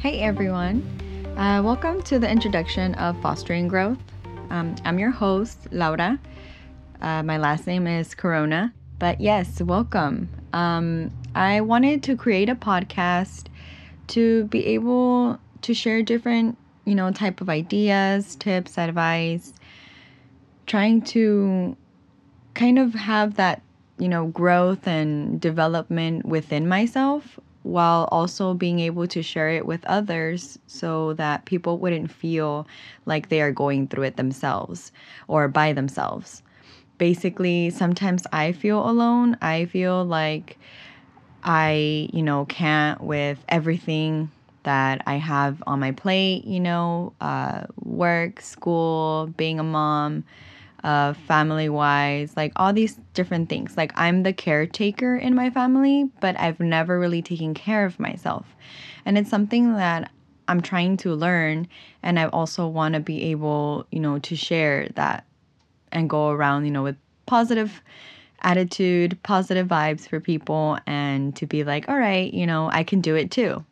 Hey everyone, uh, welcome to the introduction of Fostering Growth. Um, I'm your host, Laura. Uh, my last name is Corona, but yes, welcome. Um, I wanted to create a podcast to be able to share different, you know, type of ideas, tips, advice, trying to kind of have that, you know, growth and development within myself while also being able to share it with others so that people wouldn't feel like they are going through it themselves or by themselves. Basically, sometimes I feel alone. I feel like I, you know, can't with everything that I have on my plate, you know, uh, work, school, being a mom, uh, family wise, like all these different things. Like I'm the caretaker in my family, but I've never really taken care of myself. And it's something that I'm trying to learn. And I also want to be able, you know, to share that and go around, you know, with positive attitude, positive vibes for people, and to be like, all right, you know, I can do it too.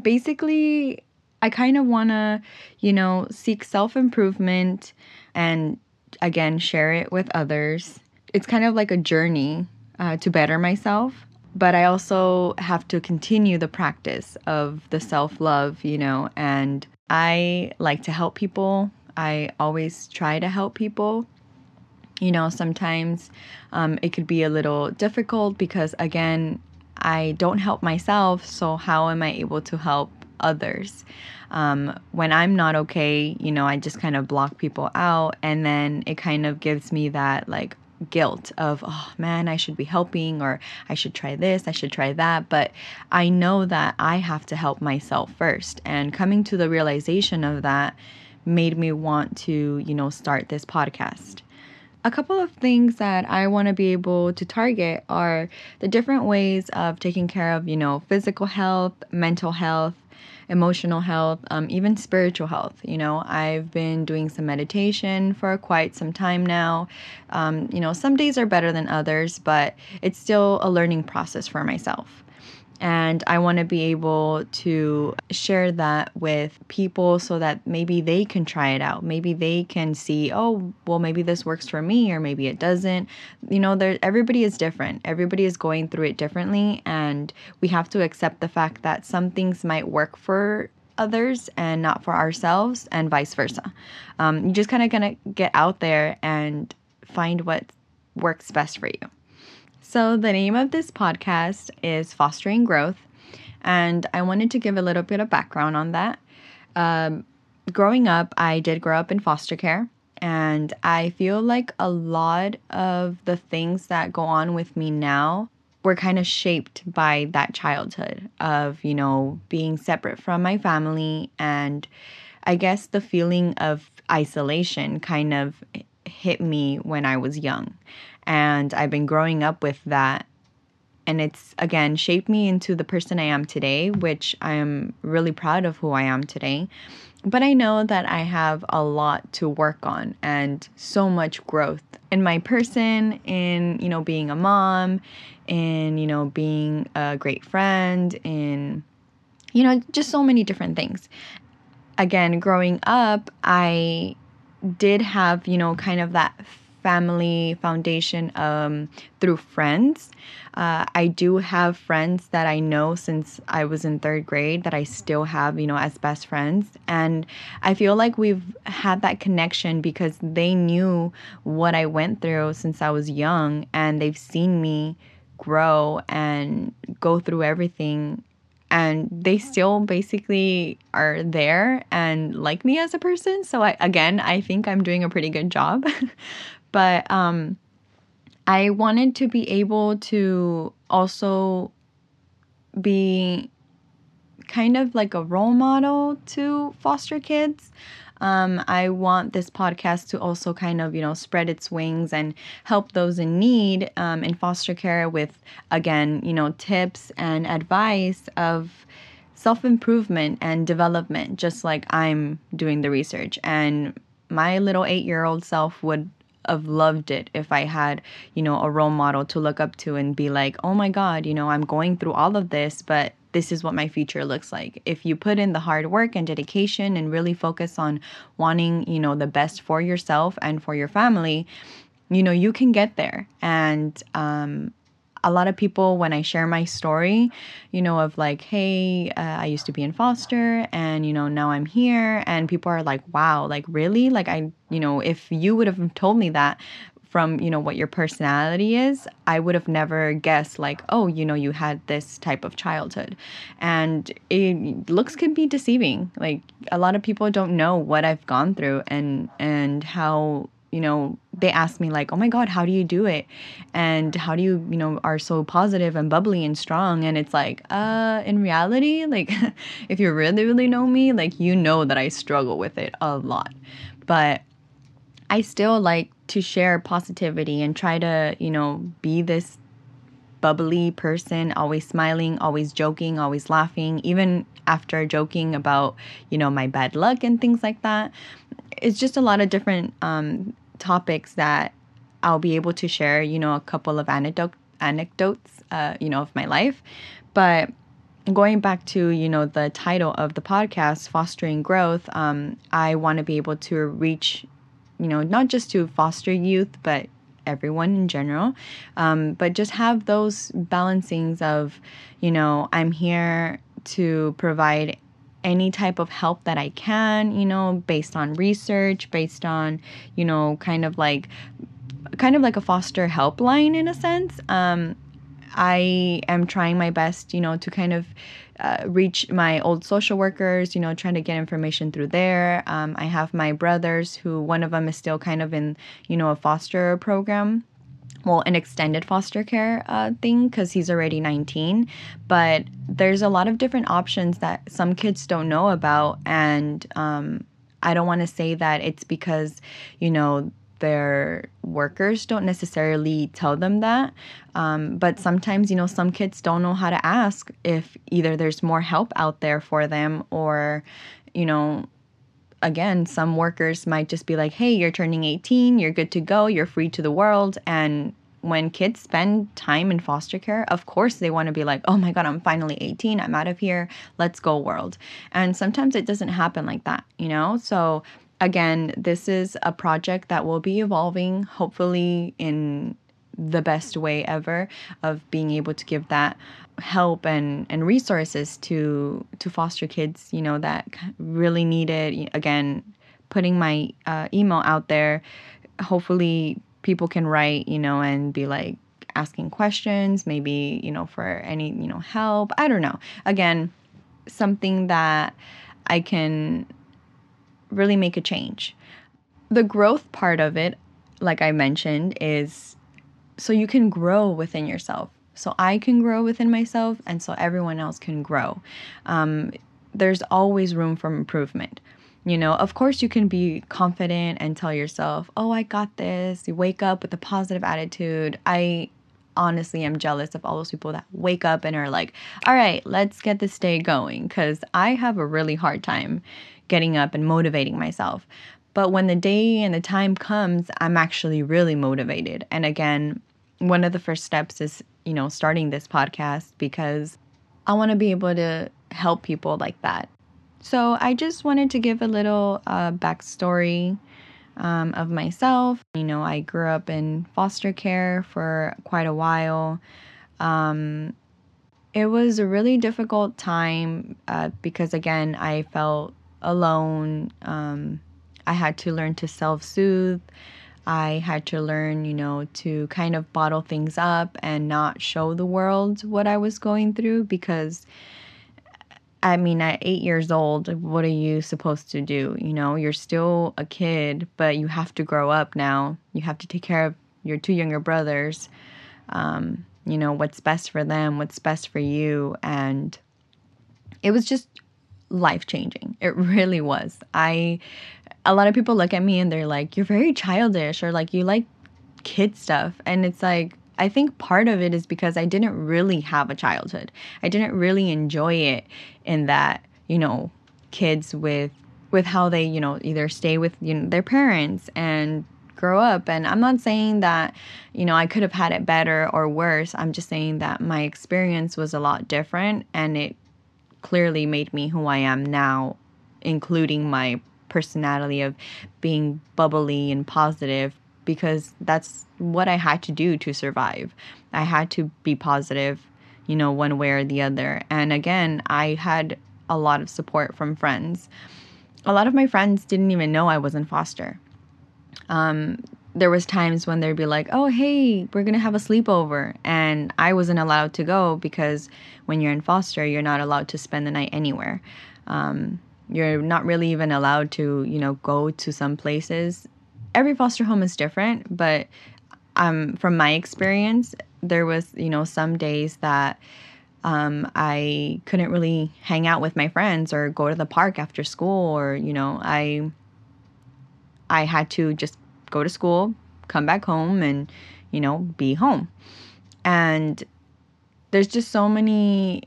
Basically, I kind of want to, you know, seek self improvement and again, share it with others. It's kind of like a journey uh, to better myself. But I also have to continue the practice of the self love, you know, and I like to help people. I always try to help people. You know, sometimes um, it could be a little difficult because, again, I don't help myself. So, how am I able to help others? um, when I'm not okay, you know, I just kind of block people out. And then it kind of gives me that like guilt of, oh man, I should be helping or I should try this, I should try that. But I know that I have to help myself first. And coming to the realization of that made me want to, you know, start this podcast. A couple of things that I want to be able to target are the different ways of taking care of, you know, physical health, mental health, emotional health, um, even spiritual health. You know, I've been doing some meditation for quite some time now. Um, you know, some days are better than others, but it's still a learning process for myself. And I want to be able to share that with people so that maybe they can try it out. Maybe they can see, oh, well, maybe this works for me, or maybe it doesn't. You know, there everybody is different. Everybody is going through it differently, and we have to accept the fact that some things might work for others and not for ourselves, and vice versa. Um, you just kind of gonna get out there and find what works best for you. So, the name of this podcast is Fostering Growth, and I wanted to give a little bit of background on that. Um, growing up, I did grow up in foster care, and I feel like a lot of the things that go on with me now were kind of shaped by that childhood of, you know, being separate from my family and I guess the feeling of isolation kind of hit me when I was young. And I've been growing up with that. And it's again shaped me into the person I am today, which I am really proud of who I am today. But I know that I have a lot to work on and so much growth in my person, in, you know, being a mom, in, you know, being a great friend, in, you know, just so many different things. Again, growing up, I did have, you know, kind of that family foundation um, through friends. Uh, I do have friends that I know since I was in third grade that I still have, you know, as best friends. And I feel like we've had that connection because they knew what I went through since I was young and they've seen me grow and go through everything and they still basically are there and like me as a person so I, again i think i'm doing a pretty good job But um, I wanted to be able to also be kind of like a role model to foster kids. Um, I want this podcast to also kind of, you know, spread its wings and help those in need um, in foster care with, again, you know, tips and advice of self improvement and development, just like I'm doing the research. And my little eight year old self would have loved it if I had, you know, a role model to look up to and be like, oh my God, you know, I'm going through all of this, but this is what my future looks like. If you put in the hard work and dedication and really focus on wanting, you know, the best for yourself and for your family, you know, you can get there. And um, a lot of people, when I share my story, you know, of like, hey, uh, I used to be in foster and, you know, now I'm here. And people are like, wow, like, really? Like, I, you know, if you would have told me that from you know what your personality is i would have never guessed like oh you know you had this type of childhood and it looks can be deceiving like a lot of people don't know what i've gone through and and how you know they ask me like oh my god how do you do it? And how do you you know are so positive and bubbly and strong? And it's like uh in reality like if you really really know me like you know that i struggle with it a lot. But I still like to share positivity and try to, you know, be this bubbly person, always smiling, always joking, always laughing, even after joking about, you know, my bad luck and things like that. It's just a lot of different um, topics that I'll be able to share, you know, a couple of anecdote, anecdotes, uh, you know, of my life. But going back to, you know, the title of the podcast, Fostering Growth, um, I want to be able to reach you know, not just to foster youth, but everyone in general. Um, but just have those balancings of, you know, I'm here to provide any type of help that I can, you know, based on research, based on, you know, kind of like kind of like a foster helpline in a sense. Um, I am trying my best, you know, to kind of uh, reach my old social workers, you know, trying to get information through there. Um, I have my brothers who one of them is still kind of in, you know, a foster program. Well, an extended foster care uh, thing because he's already 19. But there's a lot of different options that some kids don't know about. And um, I don't want to say that it's because, you know, their workers don't necessarily tell them that. Um, but sometimes, you know, some kids don't know how to ask if either there's more help out there for them or, you know, again, some workers might just be like, hey, you're turning 18, you're good to go, you're free to the world. And when kids spend time in foster care, of course they want to be like, oh my God, I'm finally 18, I'm out of here, let's go, world. And sometimes it doesn't happen like that, you know? So again, this is a project that will be evolving, hopefully, in the best way ever of being able to give that help and, and resources to to foster kids you know that really need it again putting my uh, email out there hopefully people can write you know and be like asking questions maybe you know for any you know help i don't know again something that i can really make a change. The growth part of it, like I mentioned, is so you can grow within yourself. So I can grow within myself, and so everyone else can grow. Um, there's always room for improvement. You know, of course, you can be confident and tell yourself, oh, I got this. You wake up with a positive attitude. I honestly am jealous of all those people that wake up and are like, all right, let's get this day going. Because I have a really hard time getting up and motivating myself. But when the day and the time comes, I'm actually really motivated. And again, one of the first steps is, you know, starting this podcast because I want to be able to help people like that. So I just wanted to give a little uh, backstory um, of myself. You know, I grew up in foster care for quite a while. Um, it was a really difficult time uh, because, again, I felt alone. Um, I had to learn to self soothe. I had to learn, you know, to kind of bottle things up and not show the world what I was going through because I mean, at eight years old, what are you supposed to do? You know, you're still a kid, but you have to grow up now. You have to take care of your two younger brothers. Um, you know, what's best for them, what's best for you. And it was just life changing. It really was. I, a lot of people look at me and they're like, you're very childish or like you like kid stuff. And it's like, I think part of it is because I didn't really have a childhood. I didn't really enjoy it in that, you know, kids with with how they, you know, either stay with you know, their parents and grow up. And I'm not saying that, you know, I could have had it better or worse. I'm just saying that my experience was a lot different and it clearly made me who I am now, including my personality of being bubbly and positive because that's what I had to do to survive. I had to be positive, you know, one way or the other. And again, I had a lot of support from friends. A lot of my friends didn't even know I was in foster. Um, there was times when they'd be like, "Oh, hey, we're gonna have a sleepover," and I wasn't allowed to go because when you're in foster, you're not allowed to spend the night anywhere. Um, you're not really even allowed to, you know, go to some places. Every foster home is different, but um, from my experience, there was, you know, some days that um, I couldn't really hang out with my friends or go to the park after school, or you know, I I had to just go to school, come back home, and you know, be home. And there's just so many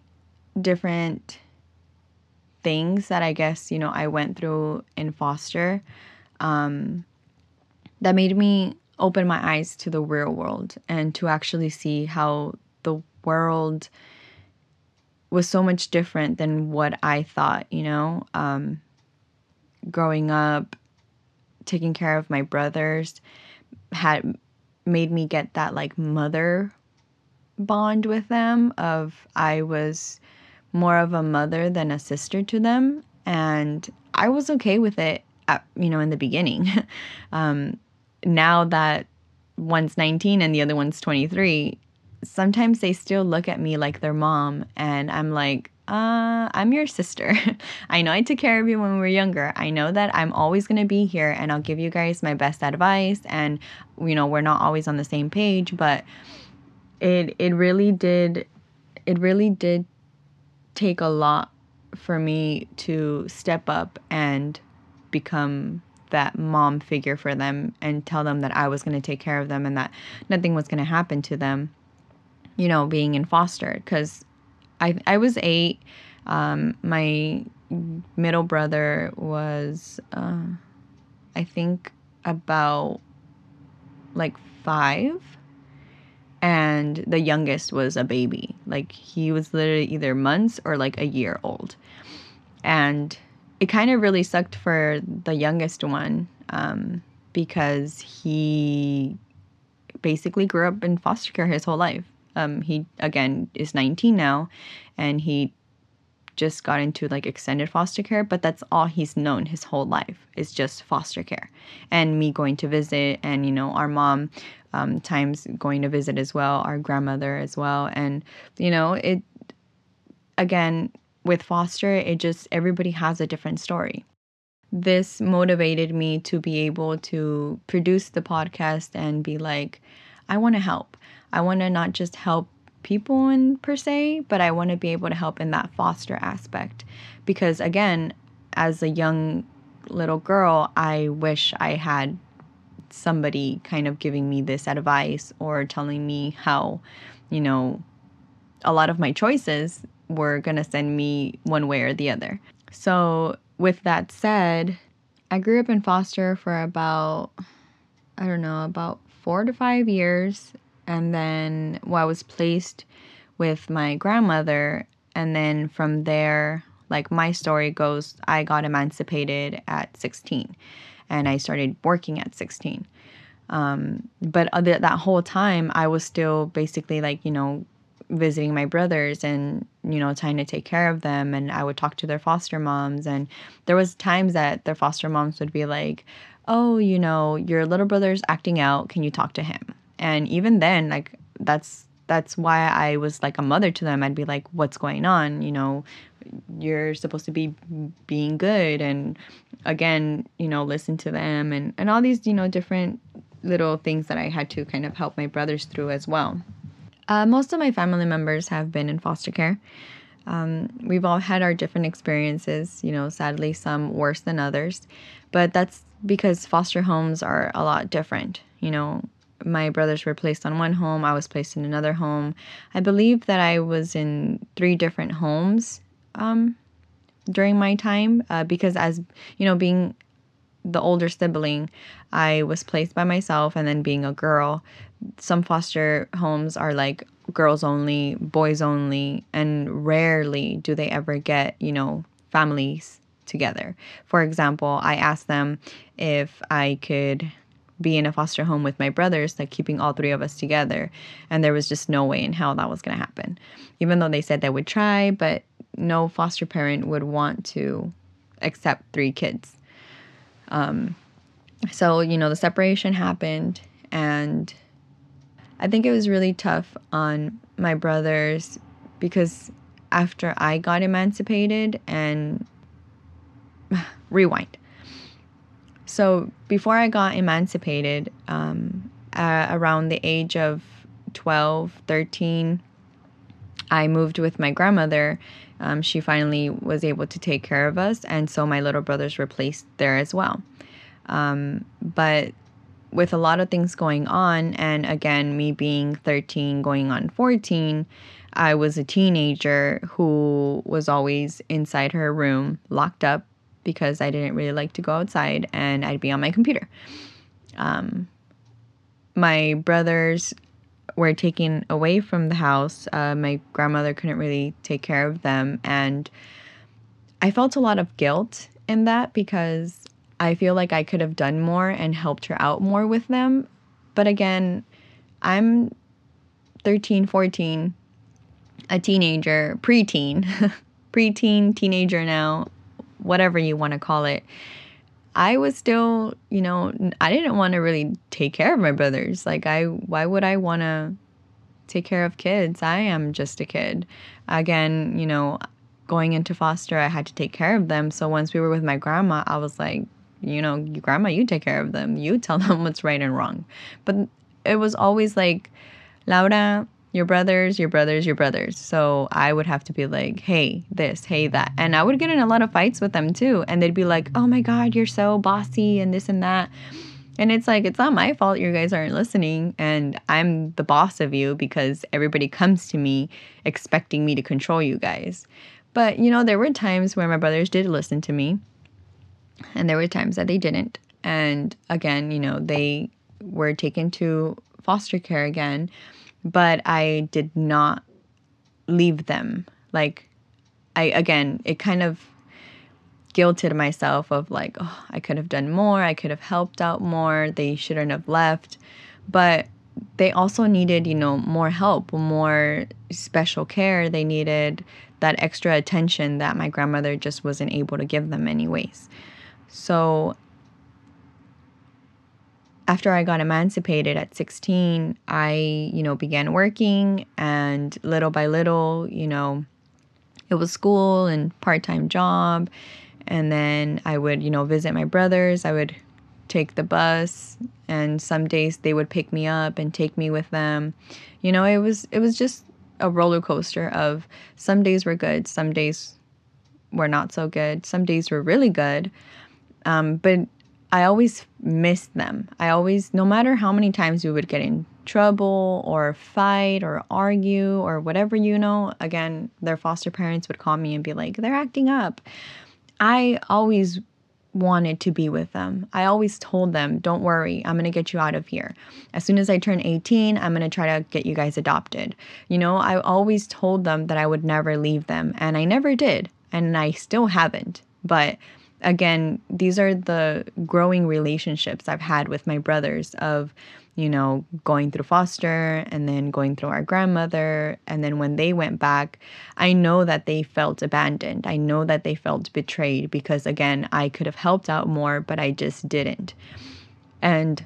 different things that I guess you know I went through in foster um, that made me open my eyes to the real world and to actually see how the world was so much different than what I thought, you know. Um, growing up, taking care of my brothers had made me get that like mother bond with them of I was more of a mother than a sister to them and I was okay with it at, you know in the beginning. Um, now that one's 19 and the other one's 23 sometimes they still look at me like their mom and i'm like uh, I'm your sister. I know I took care of you when we were younger. I know that I'm always going to be here and I'll give you guys my best advice and you know, we're not always on the same page, but it it really did it really did take a lot for me to step up and become that mom figure for them and tell them that I was going to take care of them and that nothing was going to happen to them, you know, being in foster. Because I, I was eight. Um, my middle brother was, uh, I think, about like five. And the youngest was a baby. Like he was literally either months or like a year old. And it kind of really sucked for the youngest one um, because he basically grew up in foster care his whole life. Um, he again is 19 now, and he just got into like extended foster care, but that's all he's known his whole life is just foster care. And me going to visit, and you know, our mom um, times going to visit as well, our grandmother as well. And you know, it again, with foster, it just everybody has a different story. This motivated me to be able to produce the podcast and be like, I want to help. I want to not just help people in per se, but I want to be able to help in that foster aspect. Because again, as a young little girl, I wish I had somebody kind of giving me this advice or telling me how, you know, a lot of my choices were going to send me one way or the other. So, with that said, I grew up in foster for about, I don't know, about four to five years. And then well, I was placed with my grandmother. And then from there, like my story goes, I got emancipated at 16 and I started working at 16. Um, but other, that whole time, I was still basically like, you know, visiting my brothers and you know trying to take care of them and i would talk to their foster moms and there was times that their foster moms would be like oh you know your little brother's acting out can you talk to him and even then like that's that's why i was like a mother to them i'd be like what's going on you know you're supposed to be being good and again you know listen to them and and all these you know different little things that i had to kind of help my brothers through as well uh, most of my family members have been in foster care. Um, we've all had our different experiences, you know, sadly, some worse than others. But that's because foster homes are a lot different. You know, my brothers were placed on one home, I was placed in another home. I believe that I was in three different homes um, during my time uh, because, as you know, being the older sibling, I was placed by myself, and then being a girl, some foster homes are like girls only, boys only, and rarely do they ever get, you know, families together. For example, I asked them if I could be in a foster home with my brothers, like keeping all three of us together. And there was just no way in hell that was going to happen. Even though they said they would try, but no foster parent would want to accept three kids. Um, so, you know, the separation happened, and I think it was really tough on my brothers because after I got emancipated and rewind. So before I got emancipated, um, uh, around the age of 12, 13, I moved with my grandmother. Um, she finally was able to take care of us, and so my little brothers were placed there as well. Um, but with a lot of things going on, and again, me being 13, going on 14, I was a teenager who was always inside her room, locked up because I didn't really like to go outside and I'd be on my computer. Um, my brothers were taken away from the house. Uh, my grandmother couldn't really take care of them. And I felt a lot of guilt in that because I feel like I could have done more and helped her out more with them. But again, I'm 13, 14, a teenager, preteen, preteen, teenager now, whatever you want to call it. I was still, you know, I didn't want to really take care of my brothers. Like I why would I want to take care of kids? I am just a kid. Again, you know, going into foster, I had to take care of them. So once we were with my grandma, I was like, you know, grandma, you take care of them. You tell them what's right and wrong. But it was always like, Laura, your brothers, your brothers, your brothers. So I would have to be like, hey, this, hey, that. And I would get in a lot of fights with them too. And they'd be like, oh my God, you're so bossy and this and that. And it's like, it's not my fault you guys aren't listening. And I'm the boss of you because everybody comes to me expecting me to control you guys. But, you know, there were times where my brothers did listen to me and there were times that they didn't. And again, you know, they were taken to foster care again, but I did not leave them. Like, I, again, it kind of guilted myself of like, oh, I could have done more. I could have helped out more. They shouldn't have left. But they also needed, you know, more help, more special care. They needed that extra attention that my grandmother just wasn't able to give them, anyways. So after I got emancipated at 16, I, you know, began working and little by little, you know, it was school and part-time job and then I would, you know, visit my brothers. I would take the bus and some days they would pick me up and take me with them. You know, it was it was just a roller coaster of some days were good, some days were not so good, some days were really good. Um, but I always missed them. I always, no matter how many times we would get in trouble or fight or argue or whatever, you know, again, their foster parents would call me and be like, they're acting up. I always wanted to be with them. I always told them, don't worry, I'm going to get you out of here. As soon as I turn 18, I'm going to try to get you guys adopted. You know, I always told them that I would never leave them, and I never did, and I still haven't. But again, these are the growing relationships I've had with my brothers of, you know, going through foster and then going through our grandmother. And then when they went back, I know that they felt abandoned. I know that they felt betrayed because, again, I could have helped out more, but I just didn't. And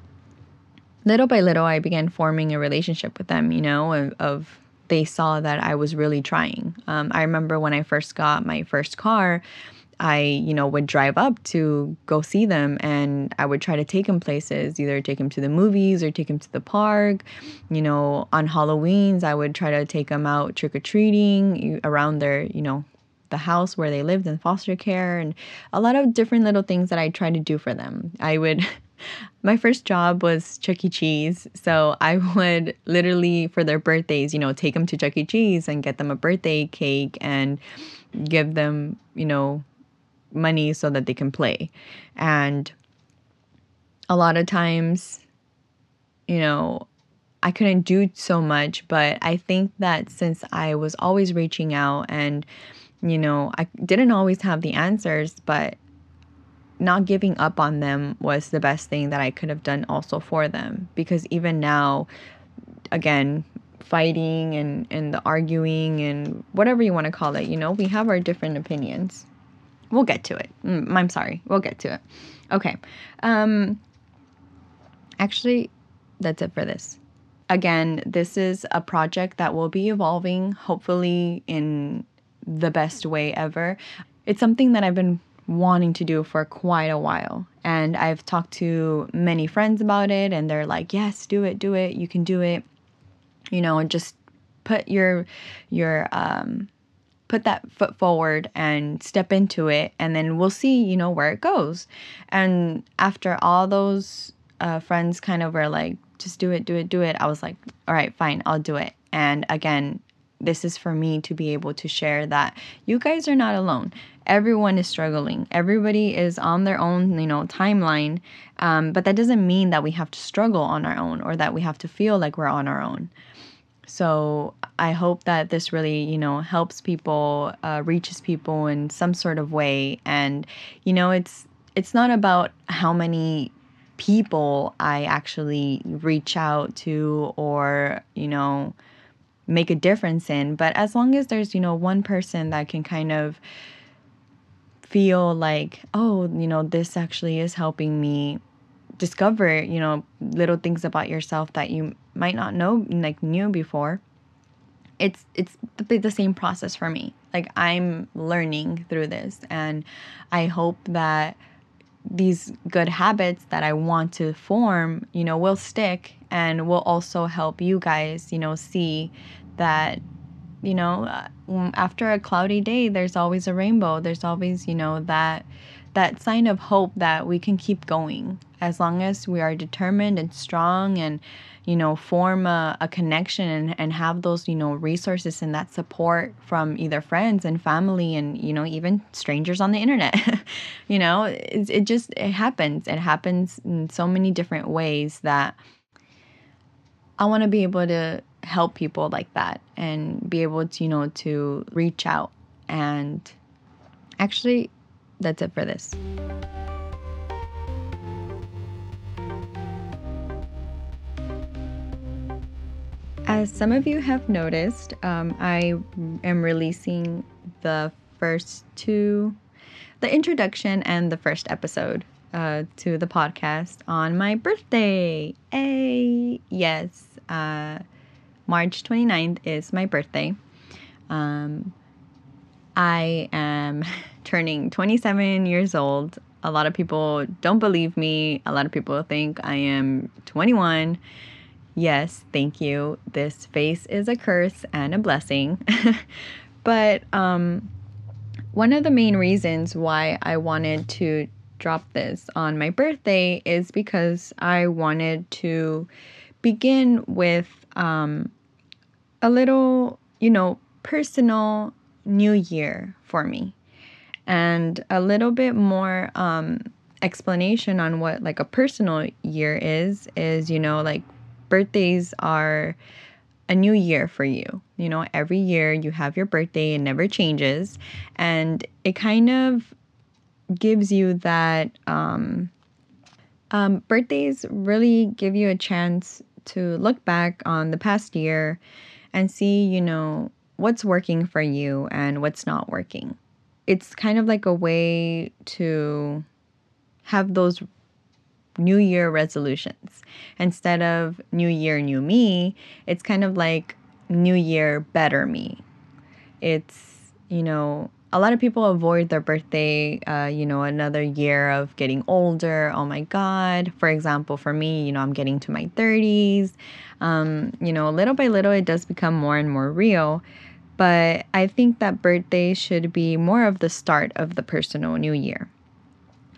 little by little, I began forming a relationship with them, you know, of, of they saw that I was really trying. Um, I remember when I first got my first car, I, you know, would drive up to go see them and I would try to take him places, either take him to the movies or take him to the park. You know, on Halloween's, I would try to take them out trick or treating around their, you know, the house where they lived in foster care and a lot of different little things that I tried to do for them. I would my first job was Chuck E. Cheese. So I would literally, for their birthdays, you know, take them to Chuck E. Cheese and get them a birthday cake and give them, you know, money so that they can play. And a lot of times, you know, I couldn't do so much, but I think that since I was always reaching out and, you know, I didn't always have the answers, but not giving up on them was the best thing that I could have done also for them. Because even now, again, fighting and, and the arguing and whatever you want to call it, you know, we have our different opinions. We'll get to it. Mm, I'm sorry. We'll get to it. Okay. Um, actually, that's it for this. Again, this is a project that will be evolving, hopefully, in the best way ever. It's something that I've been wanting to do for quite a while. And I've talked to many friends about it, and they're like, yes, do it, do it, you can do it. You know, just put your, your, um, put that foot forward and step into it and then we'll see you know where it goes. And after all those uh, friends kind of were like just do it do it do it i was like all right fine i'll do it. And again this is for me to be able to share that you guys are not alone. Everyone is struggling. Everybody is on their own you know timeline. Um, but that doesn't mean that we have to struggle on our own or that we have to feel like we're on our own so I hope that this really, you know, helps people, uh, reaches people in some sort of way. And you know, it's it's not about how many people I actually reach out to or you know make a difference in, but as long as there's you know one person that can kind of feel like, oh, you know, this actually is helping me discover, you know, little things about yourself that you might not know like knew before it's it's the, same process for me. Like i'm learning through this and i hope that these good habits that i want to form you know will stick and will also help you guys you know see that you know uh, after a cloudy day there's always a rainbow. There's always you know that that sign of hope that we can keep going as long as we are determined and strong and you know form a, a connection and, and have those you know resources and that support from either friends and family and you know even strangers on the internet. You know it, it just it happens. It happens in so many different ways that i want to be able to help people like that and be able to you know to reach out. And actually that's it for this As some of you have noticed, um, I am releasing the first two, the introduction and the first episode uh, to the podcast on my birthday. A yes, uh, March 29th is my birthday. Um, I am turning 27 years old. A lot of people don't believe me. A lot of people think I am 21. Yes, thank you. This face is a curse and a blessing. but um, one of the main reasons why I wanted to drop this on my birthday is because I wanted to begin with um, a little, you know, personal new year for me and a little bit more um, explanation on what like a personal year is is you know like birthdays are a new year for you. You know, every year you have your birthday, it never changes. And it kind of gives you that um, um, birthdays really give you a chance to look back on the past year and see, you know, what's working for you and what's not working. It's kind of like a way to have those New Year resolutions. Instead of New Year, New Me, it's kind of like New Year, Better Me. It's, you know, a lot of people avoid their birthday, uh, you know, another year of getting older. Oh my God. For example, for me, you know, I'm getting to my 30s. Um, you know, little by little, it does become more and more real. But I think that birthday should be more of the start of the personal new year.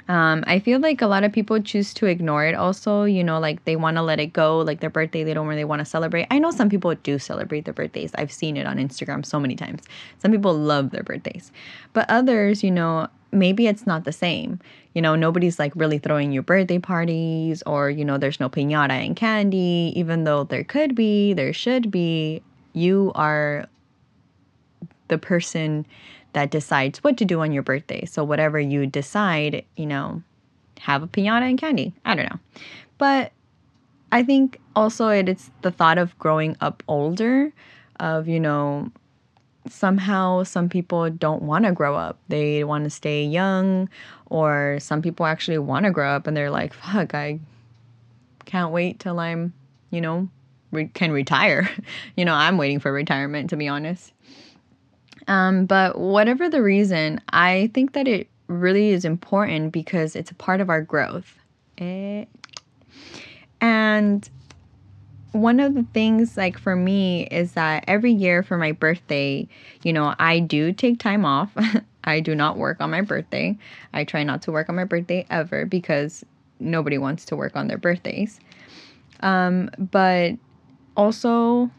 Um, I feel like a lot of people choose to ignore it also, you know, like they want to let it go, like their birthday, they don't really want to celebrate. I know some people do celebrate their birthdays. I've seen it on Instagram so many times. Some people love their birthdays. But others, you know, maybe it's not the same. You know, nobody's like really throwing you birthday parties or, you know, there's no piñata and candy, even though there could be, there should be. You are the person that decides what to do on your birthday. So, whatever you decide, you know, have a piñata and candy. I don't know. But I think also it, it's the thought of growing up older, of, you know, somehow some people don't want to grow up. They want to stay young, or some people actually want to grow up and they're like, fuck, I can't wait till I'm, you know, re- can retire. you know, I'm waiting for retirement, to be honest. Um, but whatever the reason, I think that it really is important because it's a part of our growth. Eh. And one of the things like for me is that every year for my birthday, you know, I do take time off. I do not work on my birthday. I try not to work on my birthday ever because nobody wants to work on their birthdays. Um, but also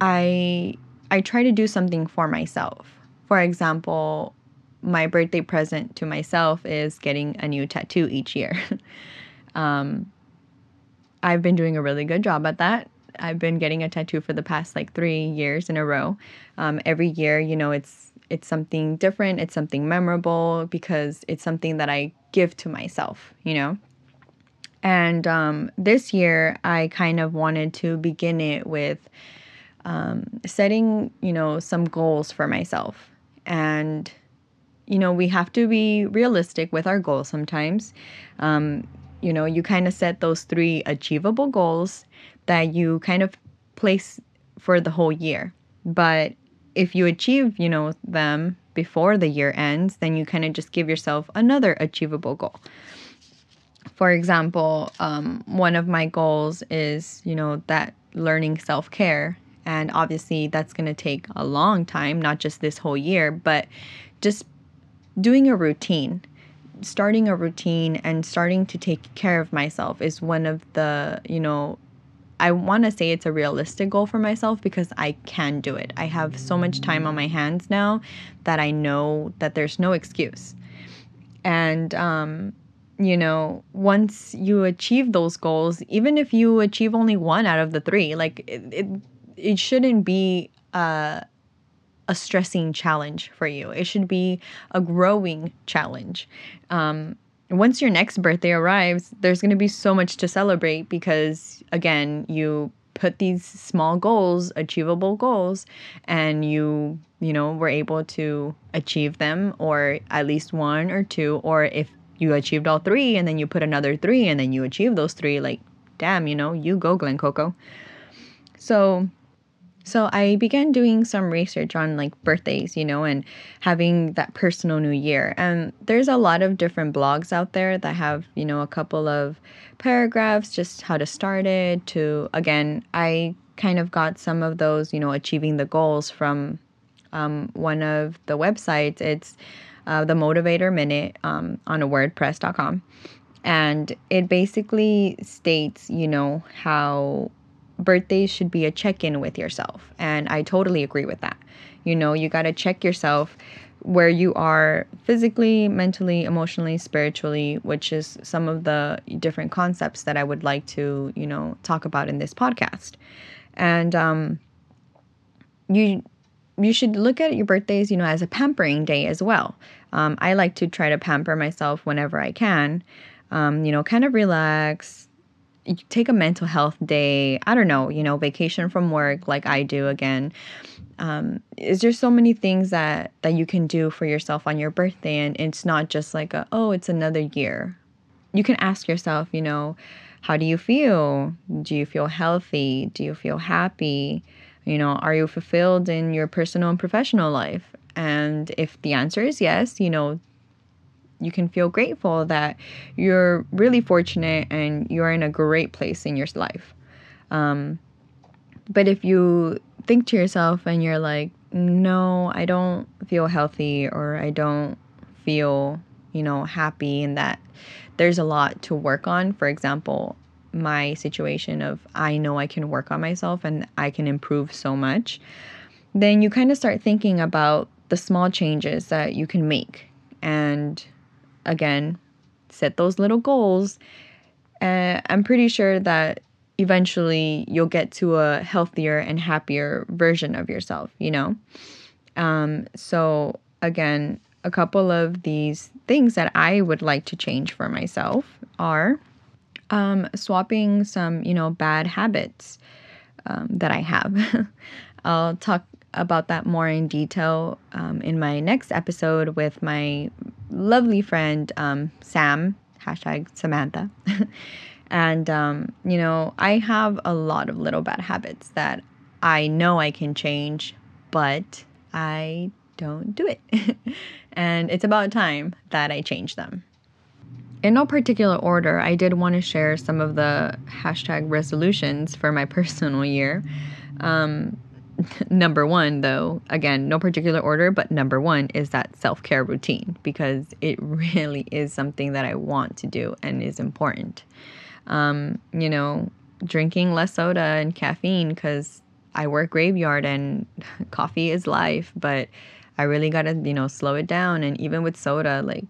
I I try to do something for myself. For example, my birthday present to myself is getting a new tattoo each year. um, I've been doing a really good job at that. I've been getting a tattoo for the past like three years in a row. Um, every year, you know, it's it's something different. It's something memorable because it's something that I give to myself. You know. And um, this year, I kind of wanted to begin it with um, setting, you know, some goals for myself. And, you know, we have to be realistic with our goals sometimes. Um, you know, you kind of set those three achievable goals that you kind of place for the whole year. But if you achieve, you know, them before the year ends, then you kind of just give yourself another achievable goal. For example, um, one of my goals is, you know, that learning self care. And obviously, that's going to take a long time, not just this whole year, but just doing a routine starting a routine and starting to take care of myself is one of the, you know, I want to say it's a realistic goal for myself because I can do it. I have so much time on my hands now that I know that there's no excuse. And, um, you know, once you achieve those goals, even if you achieve only one out of the three, like it, it, it shouldn't be uh, a stressing challenge for you. It should be a growing challenge. Um, once your next birthday arrives, there's going to be so much to celebrate because, again, you put these small goals, achievable goals, and you, you know, were able to achieve them or at least one or two. Or if you achieved all three and then you put another three and then you achieve those three, like, damn, you know, you go, Glen Coco. So, so I began doing some research on like birthdays, you know, and having that personal new year. And there's a lot of different blogs out there that have, you know, a couple of paragraphs just how to start it to again, I kind of got some of those, you know, achieving the goals from um, one of the websites. It's uh, the Motivator Minute um, on a WordPress.com. And it basically states, you know, how birthdays should be a check in with yourself. And I totally agree with that. You know, you got to check yourself where you are physically, mentally, emotionally, spiritually, which is some of the different concepts that I would like to, you know, talk about in this podcast. And um, you you should look at your birthdays, you know, as a pampering day as well. Um, I like to try to pamper myself whenever I can. Um, you know, kind of relax, take a mental health day. I don't know, you know, vacation from work like I do again. Um, is there so many things that that you can do for yourself on your birthday, and it's not just like a oh, it's another year. You can ask yourself, you know, how do you feel? Do you feel healthy? Do you feel happy? You know, are you fulfilled in your personal and professional life? And if the answer is yes, you know, you can feel grateful that you're really fortunate and you're in a great place in your life. Um, but if you think to yourself and you're like, no, I don't feel healthy or I don't feel, you know, happy and that there's a lot to work on. For example, my situation of I know I can work on myself and I can improve so much, then you kind of start thinking about the small changes that you can make and again, set those little goals. And I'm pretty sure that eventually you'll get to a healthier and happier version of yourself, you know? Um, so, again, a couple of these things that I would like to change for myself are um, swapping some, you know, bad habits um, that I have. I'll talk about that more in detail um, in my next episode with my lovely friend um, Sam, hashtag Samantha. and, um, you know, I have a lot of little bad habits that I know I can change, but I don't do it. and it's about time that I change them. In no particular order, I did want to share some of the hashtag resolutions for my personal year. Um, number one, though, again, no particular order, but number one is that self care routine because it really is something that I want to do and is important. Um, you know, drinking less soda and caffeine because I work graveyard and coffee is life, but I really got to, you know, slow it down. And even with soda, like,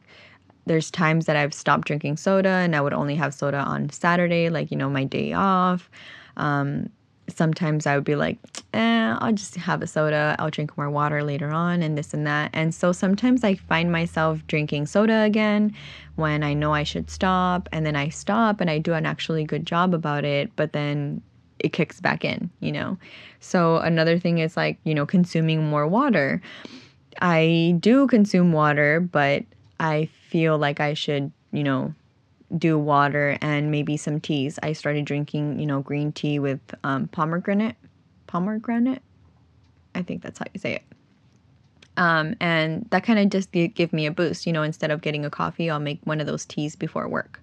there's times that I've stopped drinking soda and I would only have soda on Saturday, like, you know, my day off. Um, sometimes I would be like, eh, I'll just have a soda. I'll drink more water later on and this and that. And so sometimes I find myself drinking soda again when I know I should stop. And then I stop and I do an actually good job about it. But then it kicks back in, you know? So another thing is like, you know, consuming more water. I do consume water, but I feel like I should, you know, do water and maybe some teas. I started drinking, you know, green tea with um, pomegranate. Pomegranate? I think that's how you say it. Um, and that kind of just give me a boost. You know, instead of getting a coffee, I'll make one of those teas before work.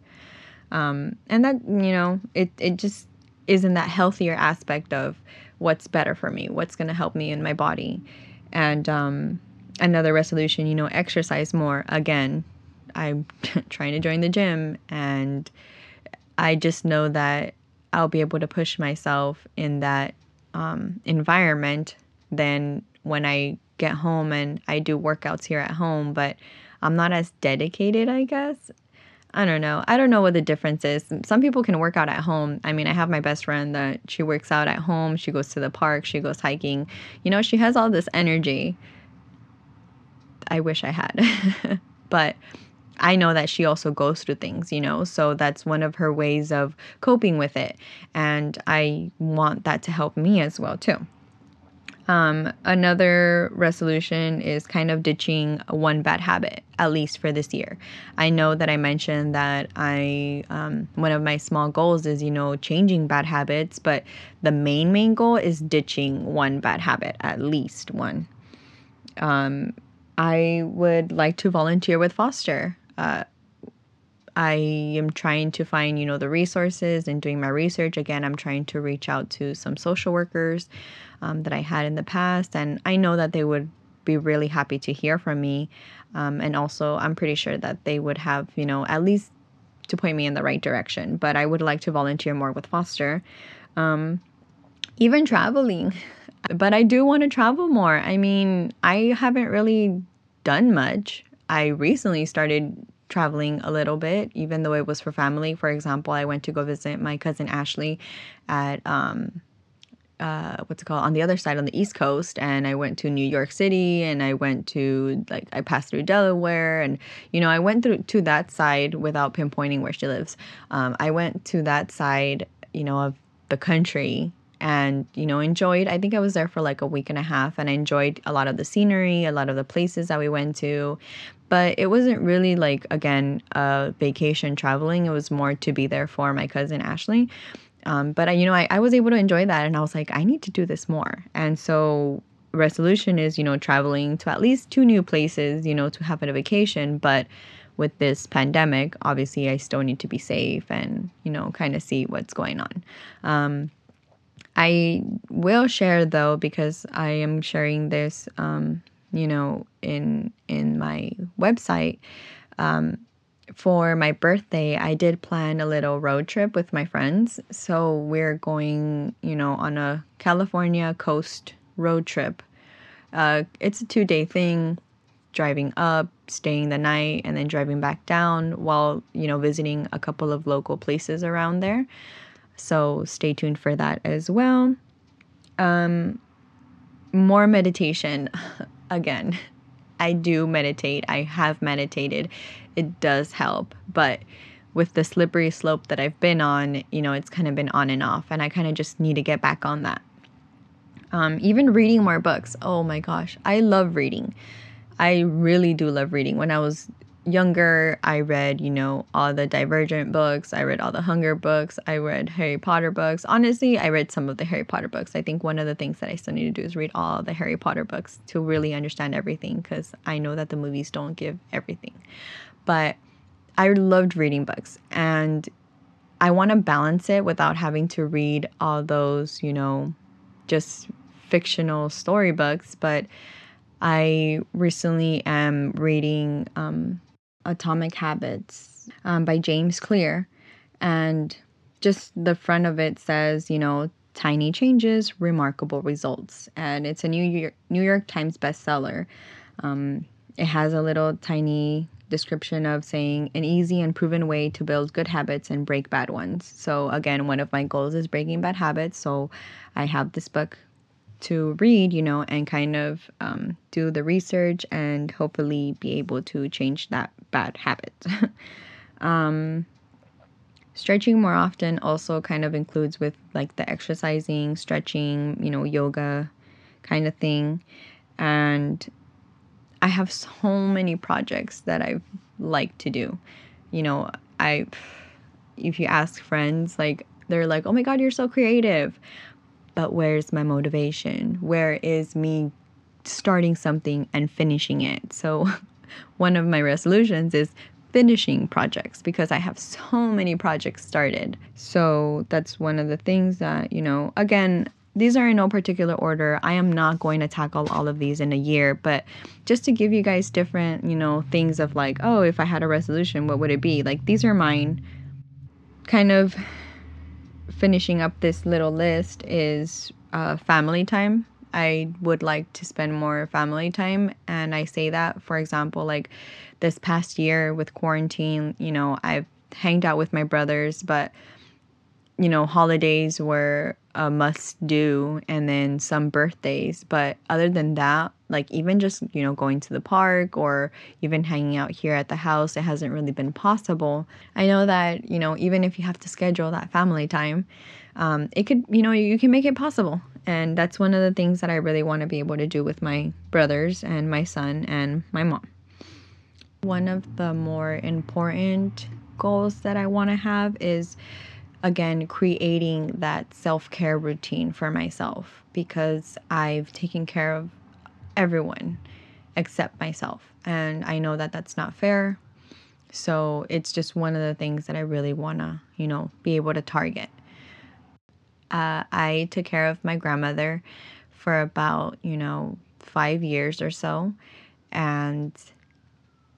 Um, and that, you know, it, it just is in that healthier aspect of what's better for me, what's going to help me in my body. And um, another resolution, you know, exercise more. Again, I'm trying to join the gym and I just know that I'll be able to push myself in that um, environment than when I get home and I do workouts here at home, but I'm not as dedicated, I guess. I don't know. I don't know what the difference is. Some people can work out at home. I mean, I have my best friend that she works out at home. She goes to the park, she goes hiking. You know, she has all this energy. I wish I had. but I know that she also goes through things, you know, so that's one of her ways of coping with it. And I want that to help me as well, too. Um, another resolution is kind of ditching one bad habit, at least for this year. I know that I mentioned that I, um, one of my small goals is, you know, changing bad habits, but the main, main goal is ditching one bad habit, at least one. Um, I would like to volunteer with Foster uh, I am trying to find, you know, the resources and doing my research. Again, I'm trying to reach out to some social workers um, that I had in the past, and I know that they would be really happy to hear from me. Um, and also, I'm pretty sure that they would have, you know, at least to point me in the right direction. But I would like to volunteer more with Foster. Um, even traveling. But I do want to travel more. I mean, I haven't really done much. I recently started traveling a little bit, even though it was for family. For example, I went to go visit my cousin Ashley at um, uh, what's it called on the other side on the East Coast, and I went to New York City, and I went to like I passed through Delaware, and you know I went through to that side without pinpointing where she lives. Um, I went to that side, you know, of the country and you know enjoyed i think i was there for like a week and a half and i enjoyed a lot of the scenery a lot of the places that we went to but it wasn't really like again a vacation traveling. It was more to be there for my cousin ashley. Um, but I, you know I, I was able to enjoy that and i was like i need to do this more. And so resolution is you know traveling to at least two new places you know to have a vacation. But with this pandemic obviously i still need to be safe and you know kind of see what's going on. Um, I will share though because I am sharing this, um, you know, in in my website. Um, for my birthday, I did plan a little road trip with my friends. So we're going, you know, on a California coast road trip. Uh, it's a two day thing. driving up, staying the night, and then driving back down while, you know, visiting a couple of local places around there. So stay tuned for that as well. Um, more meditation. Again, I do meditate. I have meditated. It does help. But with the slippery slope that I've been on, you know, it's kind of been on and off. And I kind of just need to get back on that. Um, even reading more books. Oh my gosh. I love reading. I really do love reading. When I was younger, I read, you know, all the Divergent books. I read all the Hunger books. I read Harry Potter books. Honestly, I read some of the Harry Potter books. I think one of the things that I still need to do is read all the Harry Potter books to really understand everything because I know that the movies don't give everything. But I loved reading books and I want to balance it without having to read all those, you know, just fictional storybooks. But I recently am reading um, Atomic Habits um, by James Clear. And just the front of it says, you know, tiny changes, remarkable results. And it's a New York, New York Times bestseller. Um, it has a little tiny description of saying an easy and proven way to build good habits and break bad ones. So, again, one of my goals is breaking bad habits. So, I have this book to read, you know, and kind of um, do the research and hopefully be able to change that bad habit. um, stretching more often also kind of includes with like the exercising, stretching, you know, yoga kind of thing. And I have so many projects that I like to do. You know, I, if you ask friends, like, they're like, oh my God, you're so creative but where's my motivation? Where is me starting something and finishing it? So, one of my resolutions is finishing projects because I have so many projects started. So, that's one of the things that, you know, again, these are in no particular order. I am not going to tackle all of these in a year, but just to give you guys different, you know, things of like, oh, if I had a resolution, what would it be? Like, these are mine. Kind of finishing up this little list is uh, family time. I would like to spend more family time. And I say that, for example, like this past year with quarantine, you know, I've hanged out with my brothers, but, you know, holidays were a must do and then some birthdays. But other than that, like even just, you know, going to the park or even hanging out here at the house, it hasn't really been possible. I know that, you know, even if you have to schedule that family time, um, it could, you know, you can make it possible. And that's one of the things that I really want to be able to do with my brothers and my son and my mom. One of the more important goals that I want to have is again creating that self-care routine for myself because I've taken care of everyone except myself and I know that that's not fair. So it's just one of the things that I really want to, you know, be able to target. Uh, I took care of my grandmother for about, you know, five years or so. And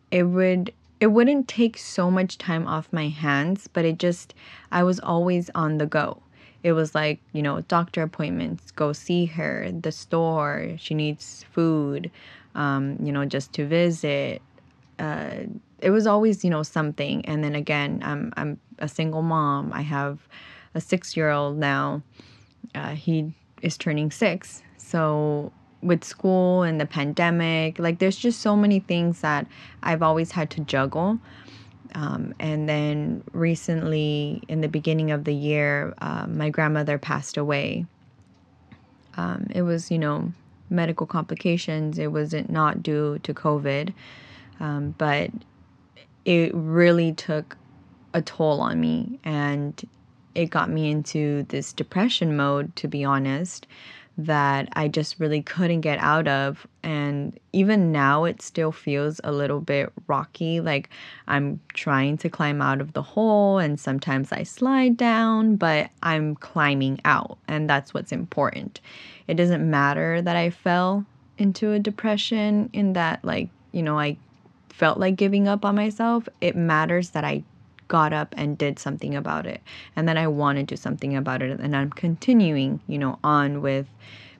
it would it wouldn't take so much time off my hands, but it just, I was always on the go. It was like, you know, doctor appointments, go see her, the store, she needs food, um, you know, just to visit. Uh, it was always, you know, something. And then again, I'm, I'm a single mom. I have a six year old now. Uh, he is turning six. So with school and the pandemic. Like, there's just so many things that I've always had to juggle. Um, and then recently, in the beginning of the year, uh, my grandmother passed away. Um, it was, you know, medical complications. It wasn't not due to COVID, um, but it really took a toll on me and it got me into this depression mode, to be honest that I just really couldn't get out of. And even now, it still feels a little bit rocky. Like I'm trying to climb out of the hole, and sometimes I slide down, but I'm climbing out. And that's what's important. It doesn't matter that I fell into a depression, in that, like, you know, I felt like giving up on myself. It matters that I got up and did something about it and then I want to do something about it and I'm continuing, you know, on with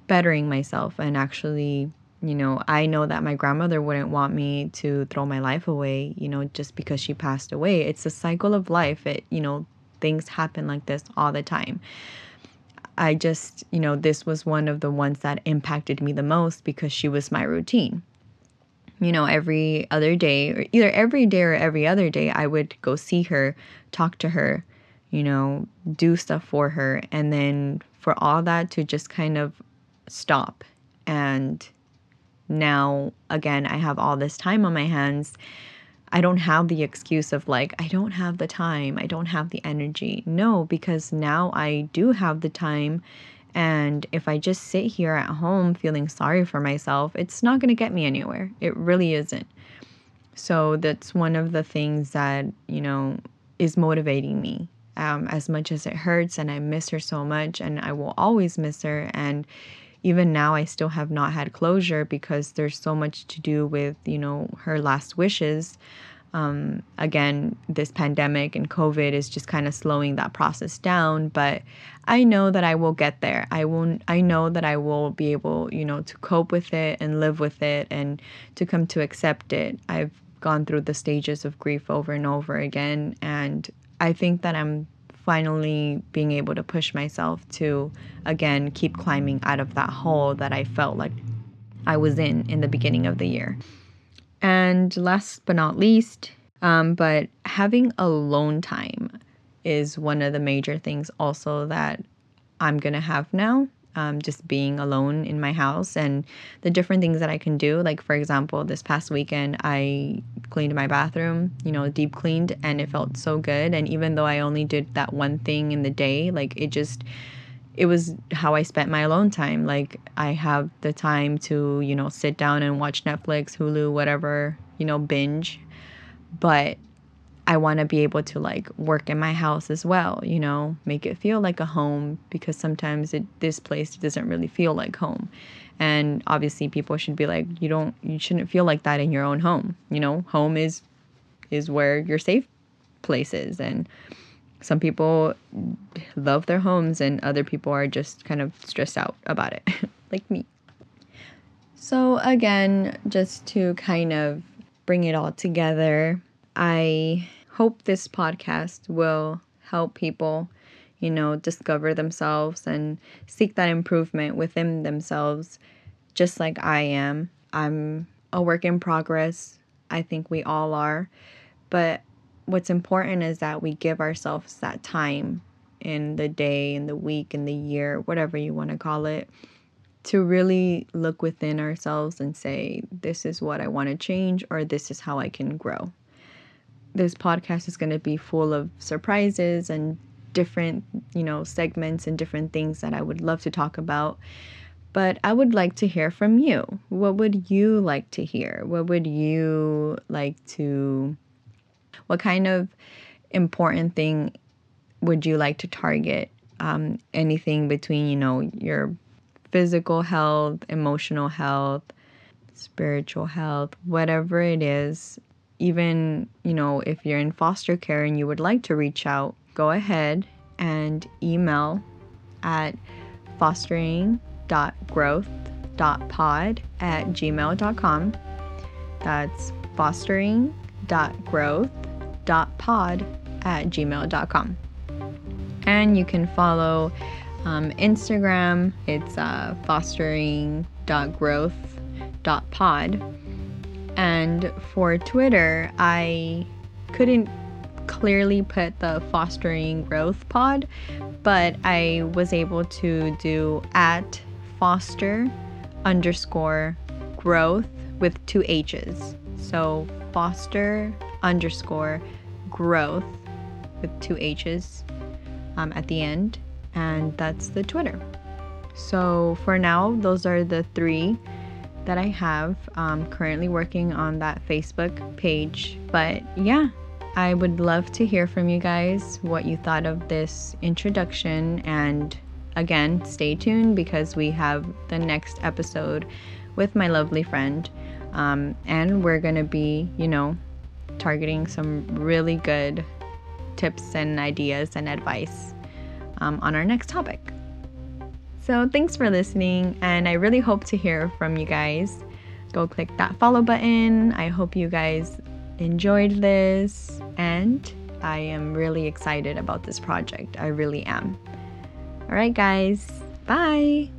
bettering myself and actually you know, I know that my grandmother wouldn't want me to throw my life away, you know, just because she passed away. It's a cycle of life. It, you know, things happen like this all the time. I just, you know, this was one of the ones that impacted me the most because she was my routine. You know, every other day, or either every day or every other day, I would go see her, talk to her, you know, do stuff for her. And then for all that to just kind of stop. And now, again, I have all this time on my hands I don't have the excuse of like, I don't have the time, I don't have the energy. No, because now I do have the time. And if I just sit here at home feeling sorry for myself, it's not going to get me anywhere. It really isn't. So that's one of the things that, you know, is motivating me. Um, as much as it hurts, and I miss her so much, and I will always miss her. And even now, I still have not had closure because there's so much to do with, you know, her last wishes um, again, this pandemic and COVID is just kind of slowing that process down. But I know that I will get there. I won't. I know that I will be able, you know, to cope with it and live with it and to come to accept it. I've gone through the stages of grief over and over again, and I think that I'm finally being able to push myself to again keep climbing out of that hole that I felt like I was in in the beginning of the year. And last but not least, um, but having alone time is one of the major things also that I'm going to have now. Um, just being alone in my house and the different things that I can do. Like, for example, this past weekend, I cleaned my bathroom, you know, deep cleaned, and it felt so good. And even though I only did that one thing in the day, like, it just, it was how I spent my alone time. Like I have the time to, you know, sit down and watch Netflix, Hulu, whatever, you know, binge. But I want to be able to like work in my house as well, you know, make it feel like a home because sometimes it, this place doesn't really feel like home. And obviously people should be like you don't you shouldn't feel like that in your own home. You know, home is is where your safe place is and some people love their homes and other people are just kind of stressed out about it, like me. So, again, just to kind of bring it all together, I hope this podcast will help people, you know, discover themselves and seek that improvement within themselves, just like I am. I'm a work in progress. I think we all are. But what's important is that we give ourselves that time in the day, in the week, in the year, whatever you want to call it, to really look within ourselves and say, this is what I want to change, or this is how I can grow. This podcast is going to be full of surprises and different, you know, segments and different things that I would love to talk about. But I would like to hear from you. What would you like to hear? What would you like to what kind of important thing would you like to target? Um, anything between, you know, your physical health, emotional health, spiritual health, whatever it is. Even, you know, if you're in foster care and you would like to reach out, go ahead and email at fostering.growth.pod at gmail.com. That's fostering.growth pod at gmail.com. And you can follow um, Instagram, it's uh, fostering.growth.pod. And for Twitter, I couldn't clearly put the fostering growth pod, but I was able to do at foster underscore growth with two H's. So foster underscore growth with two H's um, at the end, and that's the Twitter. So for now, those are the three that I have. Um, currently working on that Facebook page, but yeah, I would love to hear from you guys what you thought of this introduction. And again, stay tuned because we have the next episode with my lovely friend. Um, and we're going to be, you know, targeting some really good tips and ideas and advice um, on our next topic. So thanks for listening, and I really hope to hear from you guys. Go click that follow button. I hope you guys enjoyed this, and I am really excited about this project. I really am. All right, guys. Bye.